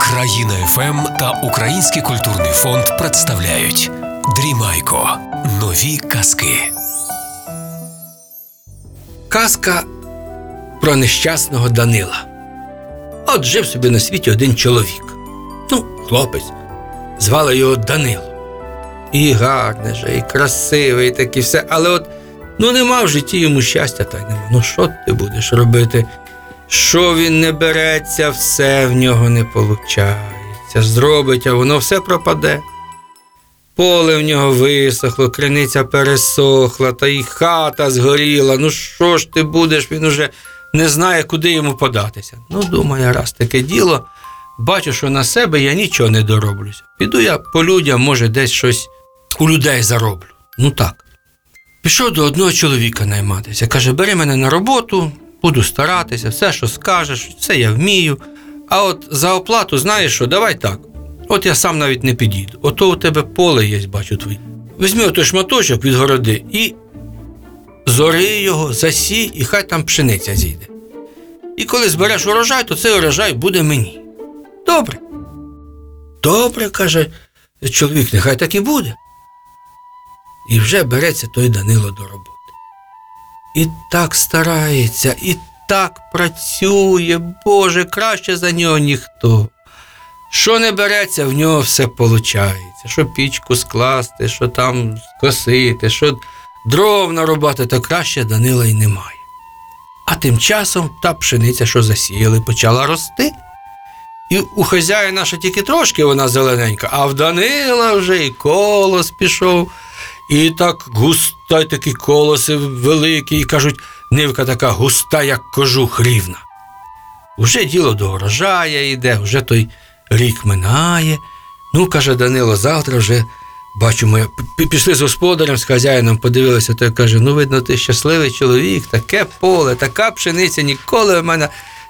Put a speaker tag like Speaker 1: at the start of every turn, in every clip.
Speaker 1: Країна ФМ та Український культурний фонд представляють Дрімайко. Нові казки.
Speaker 2: Казка про нещасного Данила. От жив собі на світі один чоловік. Ну, хлопець. Звали його Данило. І гарне же, і красиве, і таке все. Але от ну нема в житті йому щастя, та й нема. Ну що ти будеш робити? Що він не береться, все в нього не получається. Зробить, а воно все пропаде. Поле в нього висохло, криниця пересохла, та й хата згоріла. Ну що ж ти будеш? Він уже не знає, куди йому податися. Ну, думає, раз таке діло, бачу, що на себе я нічого не дороблюся. Піду я по людям, може, десь щось у людей зароблю. Ну так. Пішов до одного чоловіка найматися. Каже, бери мене на роботу, буду старатися, все, що скажеш, все я вмію. А от за оплату, знаєш що, давай так. От я сам навіть не підійду. Ото у тебе поле є, бачу твій. Візьми отой шматочок від городи і зори його, засій, і хай там пшениця зійде. І коли збереш урожай, то цей урожай буде мені. Добре. Добре, каже чоловік, нехай так і буде. І вже береться той Данило до роботи. І так старається, і так працює, Боже, краще за нього ніхто. Що не береться, в нього все виходить. Що пічку скласти, що там косити, що дров нарубати, то краще Данила й немає. А тим часом та пшениця, що засіяли, почала рости. І у хазяїна ще тільки трошки вона зелененька, а в Данила вже і колос пішов, і так густа, такі колоси великі, і кажуть, нивка така густа, як кожух рівна. Уже діло до урожая йде, вже той рік минає. Ну, каже Данило, завтра вже бачу, ми пішли з господарем, з хазяїном, подивилися, той каже: ну, видно, ти щасливий чоловік, таке поле, така пшениця, ніколи в мене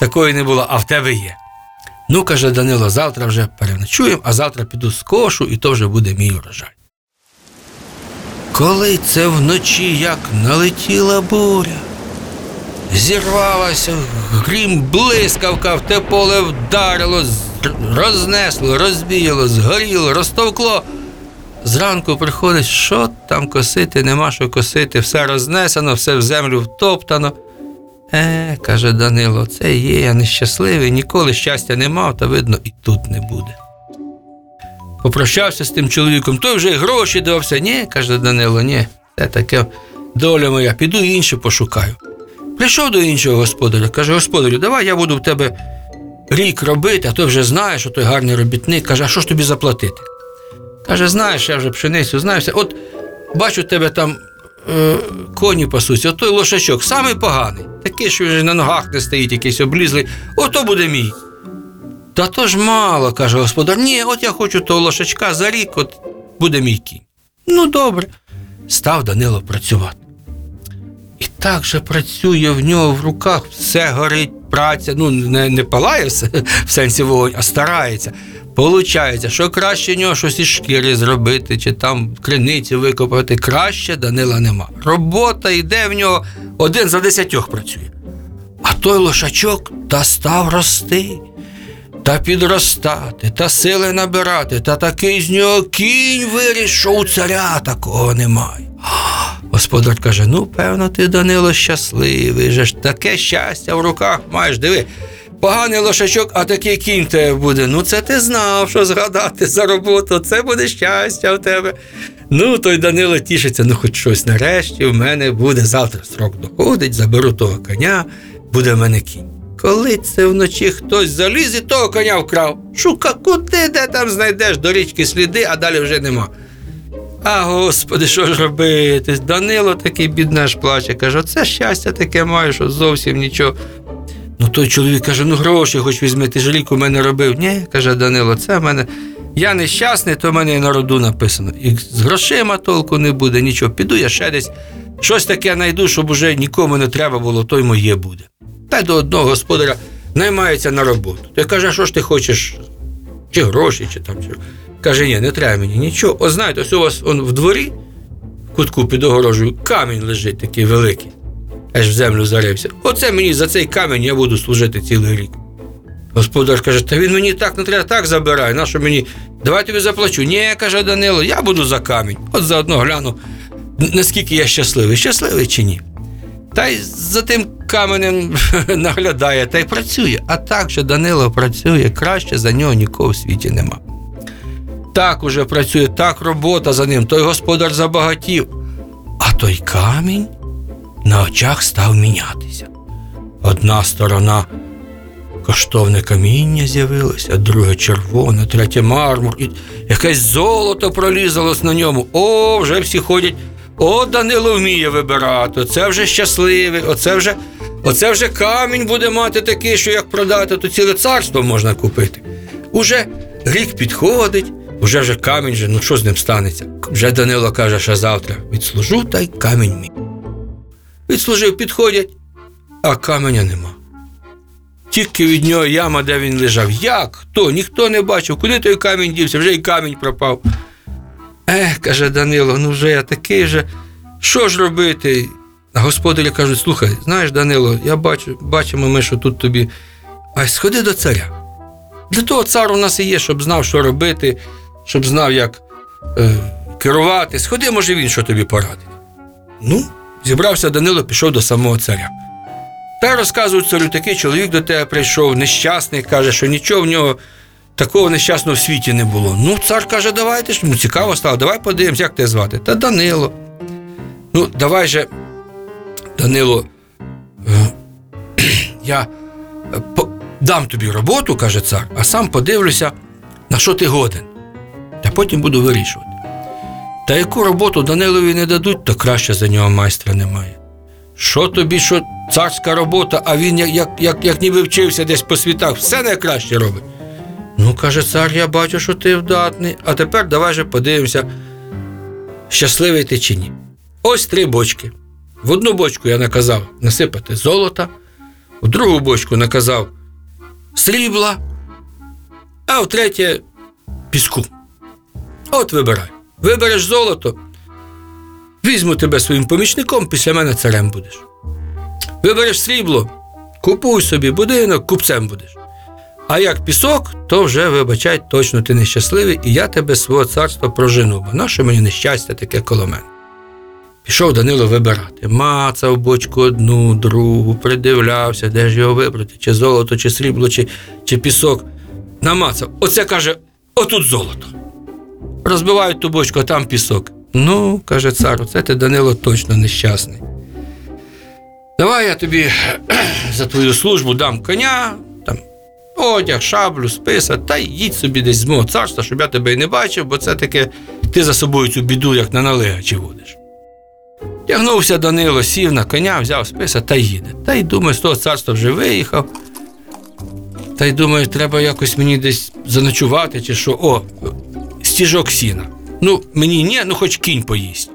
Speaker 2: такої не було, а в тебе є. Ну, каже Данило, завтра вже переночуємо, а завтра піду з кошу, і то вже буде мій урожай. Коли це вночі як налетіла буря, зірвалася, грім блискавка, в те поле вдарило, рознесло, розбіяло, згоріло, розтовкло. Зранку приходить, що там косити, нема що косити, все рознесено, все в землю втоптано. Е, каже Данило, це є, я нещасливий, ніколи щастя не мав, та видно, і тут не буде. Попрощався з тим чоловіком, той вже гроші дався. Ні, каже Данило, ні, це таке доля моя, піду інше пошукаю. Прийшов до іншого господаря, каже: господарю, давай я буду в тебе рік робити, а той вже знаєш, що той гарний робітник. Каже, а що ж тобі заплатити? Каже, знаєш, я вже пшеницю знаю. От бачу тебе там е, коні пасуться, от той лошачок, самий поганий. Такий, що вже на ногах не стоїть, якийсь облізлий, ото буде мій. Та то ж мало, каже господар. Ні, от я хочу того лошачка за рік, от буде мій кінь. Ну, добре. Став Данило працювати. І так же працює в нього в руках, все горить, праця, ну не, не палає все, в сенсі вогонь, а старається. Получається, що краще нього щось із шкіри зробити, чи там криниці викопати, краще Данила нема. Робота йде в нього, один за десятьох працює. А той лошачок та став рости, та підростати, та сили набирати, та такий з нього кінь виріс, що у царя такого немає. Господар каже: ну, певно, ти, Данило, щасливий. Же ж таке щастя в руках маєш. Диви, поганий лошачок, а такий кінь тебе буде. Ну, це ти знав, що згадати за роботу, це буде щастя в тебе. Ну, той Данило тішиться, ну хоч щось нарешті, в мене буде завтра срок доходить, заберу того коня, буде в мене кінь. Коли це вночі хтось заліз і того коня вкрав, шука, куди де там знайдеш до річки сліди, а далі вже нема. А господи, що ж робити? Данило такий біднаш плаче, каже, оце щастя таке маю, що зовсім нічого. Ну той чоловік каже, ну гроші хоч візьми, ти ж рік у мене робив. Ні, каже Данило, це в мене. Я нещасний, то в мене і на роду написано. І з грошима толку не буде, нічого. Піду я ще десь щось таке знайду, щоб уже нікому не треба було, то й моє буде. Та до одного господаря наймається на роботу. Той каже, а що ж ти хочеш? Чи гроші, чи там. Чи... Каже, ні, не треба мені нічого. О, знаєте, ось у вас он в дворі, в кутку під огорожею, камінь лежить такий великий. Аж в землю зарився. Оце мені за цей камінь я буду служити цілий рік. Господар каже, та він мені так не треба, так забирай, на що мені? Давай тобі заплачу. Ні, каже Данило, я буду за камінь. От заодно гляну, наскільки я щасливий. Щасливий чи ні? Та й за тим каменем наглядає та й працює. А так же Данило працює, краще за нього нікого в світі нема. Так уже працює, так робота за ним, той господар забагатів. А той камінь на очах став мінятися. Одна сторона коштовне каміння з'явилося, друге червоне, третє мармур, і якесь золото пролізалось на ньому. О, вже всі ходять. О, Данило вміє вибирати, оце вже щасливий, оце вже, оце вже камінь буде мати такий, що як продати, то ціле царство можна купити. Уже рік підходить, уже вже камінь, ну що з ним станеться? Вже Данило каже, що завтра відслужу, та й камінь мій. Відслужив, підходять, а каменя нема. Тільки від нього яма, де він лежав. Як? Хто? Ніхто не бачив, куди той камінь дівся, вже й камінь пропав. Ех, каже Данило, ну вже я такий же. Що ж робити? А господарі кажуть: слухай, знаєш, Данило, я бачу, бачимо ми, що тут тобі. А сходи до царя. Для того цар у нас і є, щоб знав, що робити, щоб знав, як е, керувати. Сходи, може, він що тобі порадить. Ну, зібрався Данило, пішов до самого царя. Та розказують царю, такий чоловік до тебе прийшов, нещасний, каже, що нічого в нього такого нещасного в світі не було. Ну, цар каже, давайте ж, ну цікаво стало, давай подивимось, як тебе звати. Та Данило. Ну, давай же, Данило, е, я е, дам тобі роботу, каже цар, а сам подивлюся, на що ти годен. Та потім буду вирішувати. Та яку роботу Данилові не дадуть, то краще за нього майстра немає. Що тобі, що царська робота, а він як, як, як, як ніби вчився десь по світах, все найкраще робить. Ну, каже цар, я бачу, що ти вдатний, а тепер давай же подивимося, щасливий ти чи ні. Ось три бочки. В одну бочку я наказав насипати золота, в другу бочку наказав срібла, а в третє піску. От вибирай. Вибереш золото, візьму тебе своїм помічником, після мене царем будеш. Вибереш срібло, купуй собі будинок, купцем будеш. А як пісок, то вже, вибачай, точно ти нещасливий, і я тебе свого царства прожену, бо наше мені нещастя таке коло мене. Пішов Данило вибирати. Мацав бочку одну, другу, придивлявся, де ж його вибрати, чи золото, чи срібло, чи, чи пісок. Намацав. Оце каже, отут золото. Розбивають ту бочку, а там пісок. Ну, каже цар, оце ти Данило точно нещасний. Давай я тобі за твою службу дам коня, одяг, шаблю, списа, та їдь собі десь з мого царства, щоб я тебе і не бачив, бо це таке ти за собою цю біду, як на налегачі водиш. Тягнувся Данило, сів на коня, взяв списа та їде. Та й думає, з того царства вже виїхав. Та й думає, треба якось мені десь заночувати, чи що. О, стіжок сіна. Ну, мені ні, ну хоч кінь поїсть.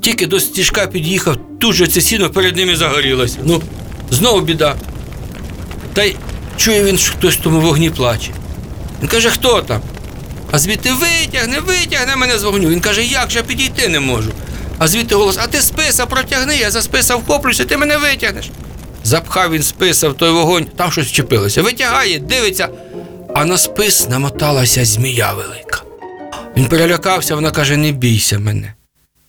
Speaker 2: Тільки до стіжка під'їхав, тут же це сіно перед ними загорілося. Ну, знову біда. Та й чує він, що хтось в тому вогні плаче. Він каже, хто там? А звідти витягне, витягне мене з вогню. Він каже, як же я підійти не можу. А звідти голос, а ти списа протягни, я за списа вхоплюся, ти мене витягнеш. Запхав він списа в той вогонь, там щось вчепилося. Витягає, дивиться, а на спис намоталася змія велика. Він перелякався, вона каже: не бійся мене.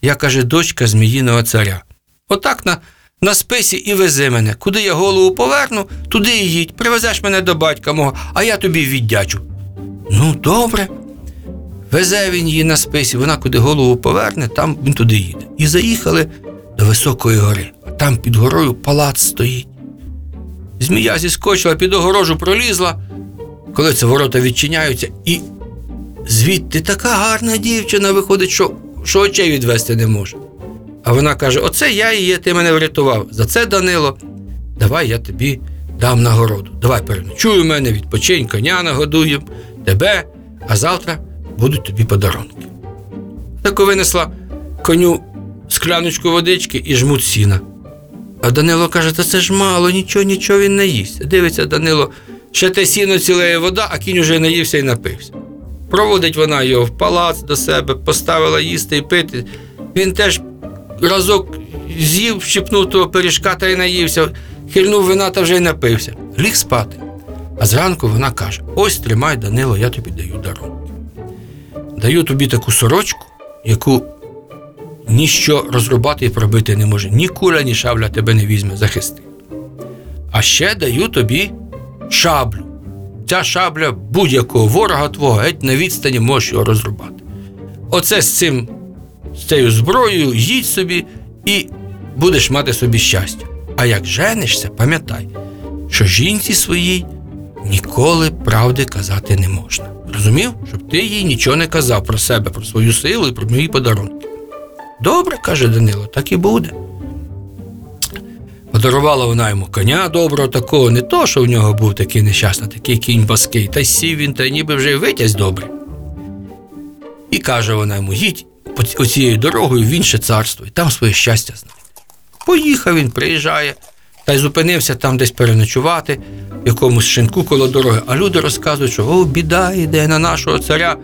Speaker 2: Я каже, дочка зміїного царя. Отак на, на списі і вези мене. Куди я голову поверну, туди і їдь. Привезеш мене до батька мого, а я тобі віддячу. Ну, добре. Везе він її на списі, вона куди голову поверне, там він туди їде. І заїхали до високої гори, а там під горою палац стоїть. Змія зіскочила, під огорожу пролізла, коли це ворота відчиняються, і звідти така гарна дівчина виходить, що, що очей відвести не може. А вона каже: Оце я і є, ти мене врятував. За це, Данило, давай я тобі дам нагороду. Давай переночуй у мене, відпочинь, коня нагодуємо, тебе, а завтра будуть тобі подарунки. Таку винесла коню скляночку водички і жмут сіна. А Данило каже: та це ж мало, нічого, нічого він не їсть. Дивиться, Данило, ще те сіно цілеє вода, а кінь уже наївся і напився. Проводить вона його в палац до себе, поставила їсти і пити. Він теж разок з'їв, щепнув того пиріжка та й наївся, хильнув вина та вже й напився. Ліг спати. А зранку вона каже: ось тримай, Данило, я тобі даю дарунки. Даю тобі таку сорочку, яку ніщо розрубати і пробити не може. Ні куля, ні шабля тебе не візьме захисти. А ще даю тобі шаблю. Ця шабля будь-якого ворога твого геть на відстані можеш його розрубати. Оце з цим, з цією зброєю їдь собі і будеш мати собі щастя. А як женишся, пам'ятай, що жінці своїй ніколи правди казати не можна. Розумів, щоб ти їй нічого не казав про себе, про свою силу і про мої подарунки. Добре, каже Данило, так і буде. Подарувала вона йому коня доброго такого, не то, що в нього був такий нещасний, такий кінь баский, та сів він, та ніби вже й витязь добрий. І каже вона йому: їдь оцією дорогою в інше царство, і там своє щастя знайде. Поїхав він, приїжджає, та й зупинився там десь переночувати, в якомусь шинку коло дороги. А люди розказують, що о, біда йде на нашого царя.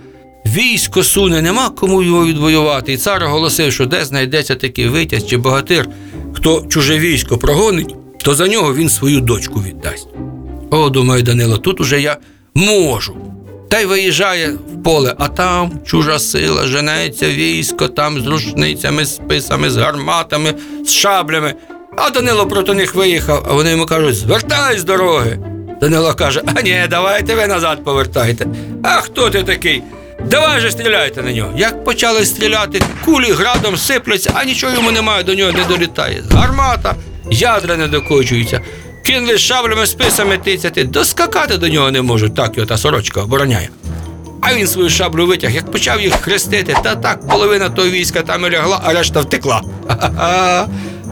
Speaker 2: Військо суне, нема кому його відвоювати. І цар оголосив, що де знайдеться такий витязь чи богатир, хто чуже військо прогонить, то за нього він свою дочку віддасть. О, думає Данило, тут уже я можу. Та й виїжджає в поле, а там чужа сила, женеться військо, там з рушницями, з списами, з гарматами, з шаблями. А Данило проти них виїхав, а вони йому кажуть: звертай з дороги. Данило каже: А ні, давайте ви назад повертайте. А хто ти такий? Давай же стріляйте на нього. Як почали стріляти, кулі градом сипляться, а нічого йому немає, до нього не долітає. Гармата, ядра не докочуються. Кинули шаблями, списами тицяти, доскакати до нього не можуть. Так його та сорочка обороняє. А він свою шаблю витяг, як почав їх хрестити, та так половина того війська там і лягла, а решта втекла.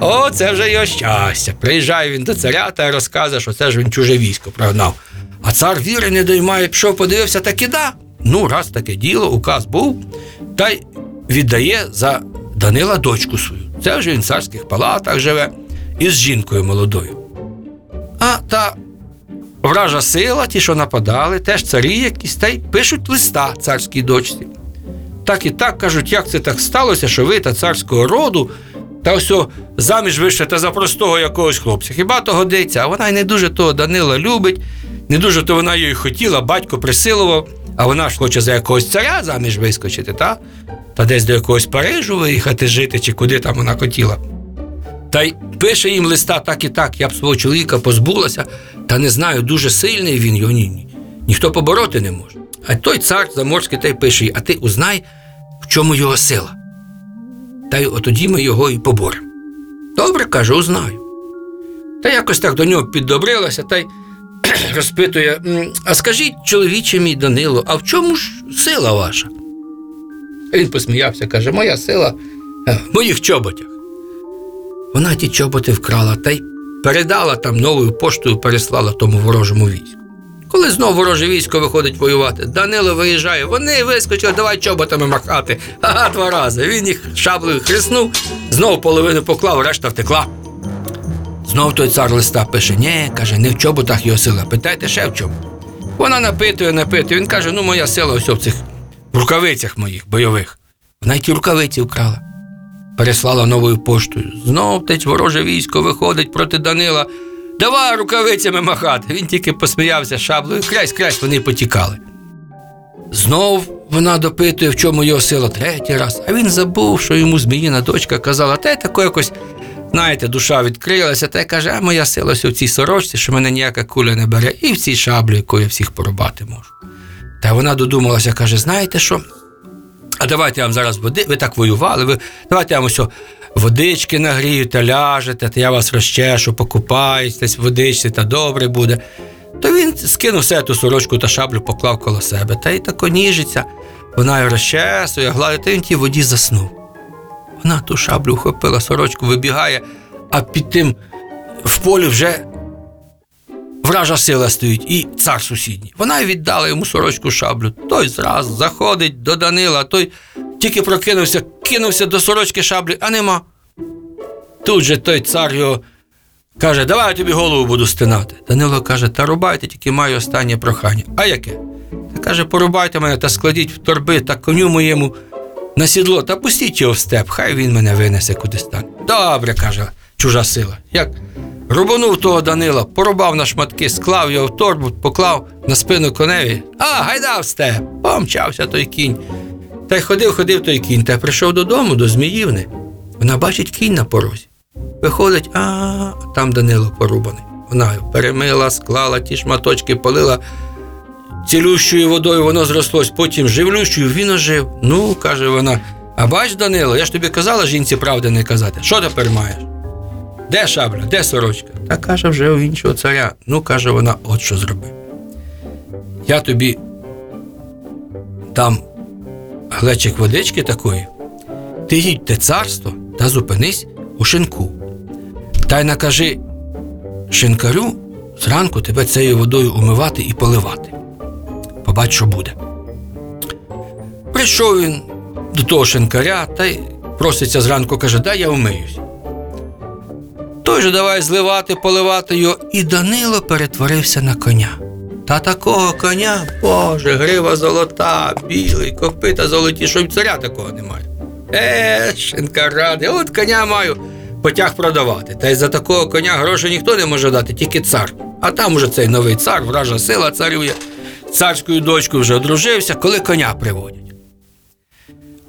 Speaker 2: О, це вже його щастя. Приїжджає він до царя та розказує, що це ж він чуже військо прогнав. А цар віри не доймає, пішов, подивився, так і да. Ну, раз таке діло, указ був, та й віддає за Данила дочку свою. Це вже він в царських палатах живе із жінкою молодою. А та вража сила, ті, що нападали, теж царі якісь, та й пишуть листа царській дочці. Так і так кажуть, як це так сталося, що ви та царського роду, та ось заміж вийшли та за простого якогось хлопця. Хіба то годиться? А вона й не дуже того Данила любить, не дуже то вона її хотіла, батько присилував, а вона ж хоче за якогось царя заміж вискочити, та? Та десь до якогось Парижу виїхати жити, чи куди там вона хотіла. Та й пише їм листа так і так, я б свого чоловіка позбулася, та не знаю, дуже сильний він його ні, ні, ніхто побороти не може. А той цар заморський та й пише, а ти узнай, в чому його сила. Та й отоді ми його і поборемо. Добре, каже, узнаю. Та якось так до нього піддобрилася та й розпитує: а скажіть, чоловіче мій Данило, а в чому ж сила ваша? Він посміявся, каже, моя сила е, в моїх чоботях. Вона ті чоботи вкрала та й передала там новою поштою, переслала тому ворожому війську. Коли знов вороже військо виходить воювати, Данило виїжджає, вони вискочили, давай чоботами махати. Ага, два рази. Він їх шаблею хреснув, знов половину поклав, решта втекла. Знов той цар листа пише: ні, каже, не в чоботах його сила, питайте ще в чому. Вона напитує, напитує. Він каже: ну моя сила ось в цих рукавицях моїх бойових. Вона й ті рукавиці вкрала. Переслала новою поштою. Знов тець вороже військо виходить проти Данила. Давай рукавицями махати. Він тільки посміявся шаблею, крязь, крязь, вони потікали. Знов вона допитує, в чому його сила третій раз, а він забув, що йому зміїна дочка казала, та й тако якось, знаєте, душа відкрилася, та й каже, а моя сила у цій сорочці, що мене ніяка куля не бере, і в цій шаблі, якою я всіх порубати можу. Та вона додумалася, каже, знаєте що? А давайте я вам зараз води, ви так воювали, ви давайте я вам ось водички нагрію та ляжете, та я вас розчешу, покупаєтесь, водичці, та добре буде. То він скинув все ту сорочку та шаблю, поклав коло себе, та й тако ніжиться. Вона його розчесує, гладить, та він тій воді заснув. Вона ту шаблю вхопила, сорочку вибігає, а під тим в полі вже вража сила стоїть і цар сусідній. Вона й віддала йому сорочку шаблю. Той зразу заходить до Данила, той тільки прокинувся, кинувся до сорочки шаблі, а нема. Тут же той цар його каже: Давай я тобі голову буду стинати. Данило каже, та рубайте, тільки маю останнє прохання. А яке? Та каже, порубайте мене та складіть в торби та коню моєму на сідло та пустіть його в степ, хай він мене винесе кудись там. Добре, каже чужа сила. Як Рубанув того Данила, порубав на шматки, склав його в торбу, поклав на спину коневі. А, гайда в степ! Помчався той кінь. Та й ходив, ходив той кінь, та й прийшов додому, до Зміївни. Вона бачить кінь на порозі. Виходить, а там Данило порубаний. Вона перемила, склала ті шматочки, полила цілющою водою, воно зрослось, потім живлющою, він ожив. Ну, каже вона. А бач, Данило, я ж тобі казала жінці правди не казати. Що тепер маєш? Де шабля, де сорочка? Та каже, вже у іншого царя. Ну, каже вона, от що зроби. Я тобі дам глечик водички такої, ти їдь те царство та зупинись у шинку. Та й накажи шинкарю зранку тебе цією водою умивати і поливати. Побач, що буде. Прийшов він до того шинкаря та й проситься зранку, каже, дай я вмиюсь. Той же давай зливати, поливати його, і Данило перетворився на коня. Та такого коня, Боже, грива золота, білий, копита золоті, що й царя такого немає. Е, шинкар радий, от коня маю потяг продавати. Та й за такого коня грошей ніхто не може дати, тільки цар. А там уже цей новий цар, вража сила царює. Царською дочкою вже одружився, коли коня приводять.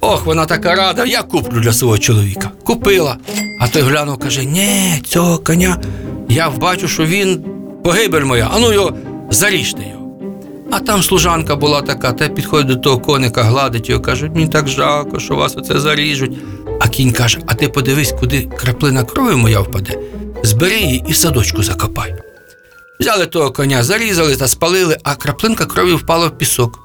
Speaker 2: Ох, вона така рада, я куплю для свого чоловіка. Купила. А той глянув, каже: Ні, цього коня я бачу, що він погибель моя, а ну його заріжте його. А там служанка була така, та підходить до того коника, гладить його, каже, мені так жалко, що вас оце заріжуть. А кінь каже: А ти подивись, куди краплина крові моя впаде, збери її і в садочку закопай. Взяли того коня, зарізали та спалили, а краплинка крові впала в пісок.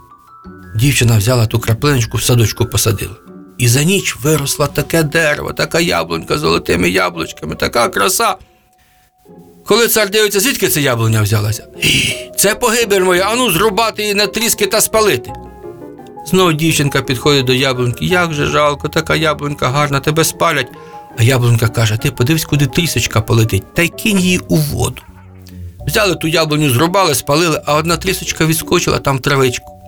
Speaker 2: Дівчина взяла ту краплиночку в садочку посадила. І за ніч виросло таке дерево, така яблунька з золотими яблучками, така краса. Коли цар дивиться, звідки ця яблуня взялася? Це погибель моя, ану зрубати її на тріски та спалити. Знову дівчинка підходить до яблуньки. Як же жалко, така яблунька гарна, тебе спалять. А яблунька каже: ти подивись, куди трісочка полетить, та й кинь її у воду. Взяли ту яблуню, зрубали, спалили, а одна трісочка відскочила там травичку.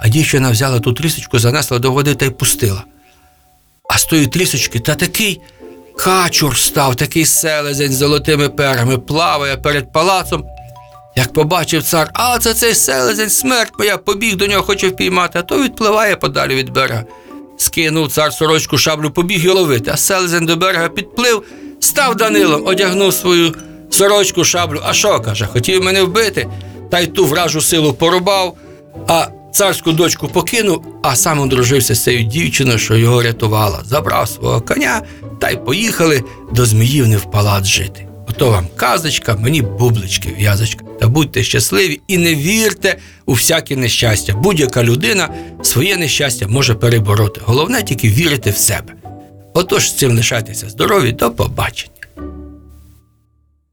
Speaker 2: А дівчина взяла ту трісочку, занесла до води та й пустила. А з тої трісочки та такий качур став, такий селезень з золотими перами, плаває перед палацом. Як побачив цар, а це цей селезень, смерть моя, побіг до нього, хоче впіймати, а то відпливає подалі від берега. Скинув цар сорочку шаблю, побіг його ловити, а селезень до берега підплив, став Данилом, одягнув свою сорочку шаблю. А що каже, хотів мене вбити, та й ту вражу силу порубав, а царську дочку покинув, а сам одружився з цією дівчиною, що його рятувала, забрав свого коня та й поїхали до Зміївни в палац жити. Ото вам казочка, мені бублички, в'язочка. Та будьте щасливі і не вірте у всяке нещастя. Будь-яка людина своє нещастя може перебороти. Головне тільки вірити в себе. Отож з цим лишайтеся здорові, до побачення.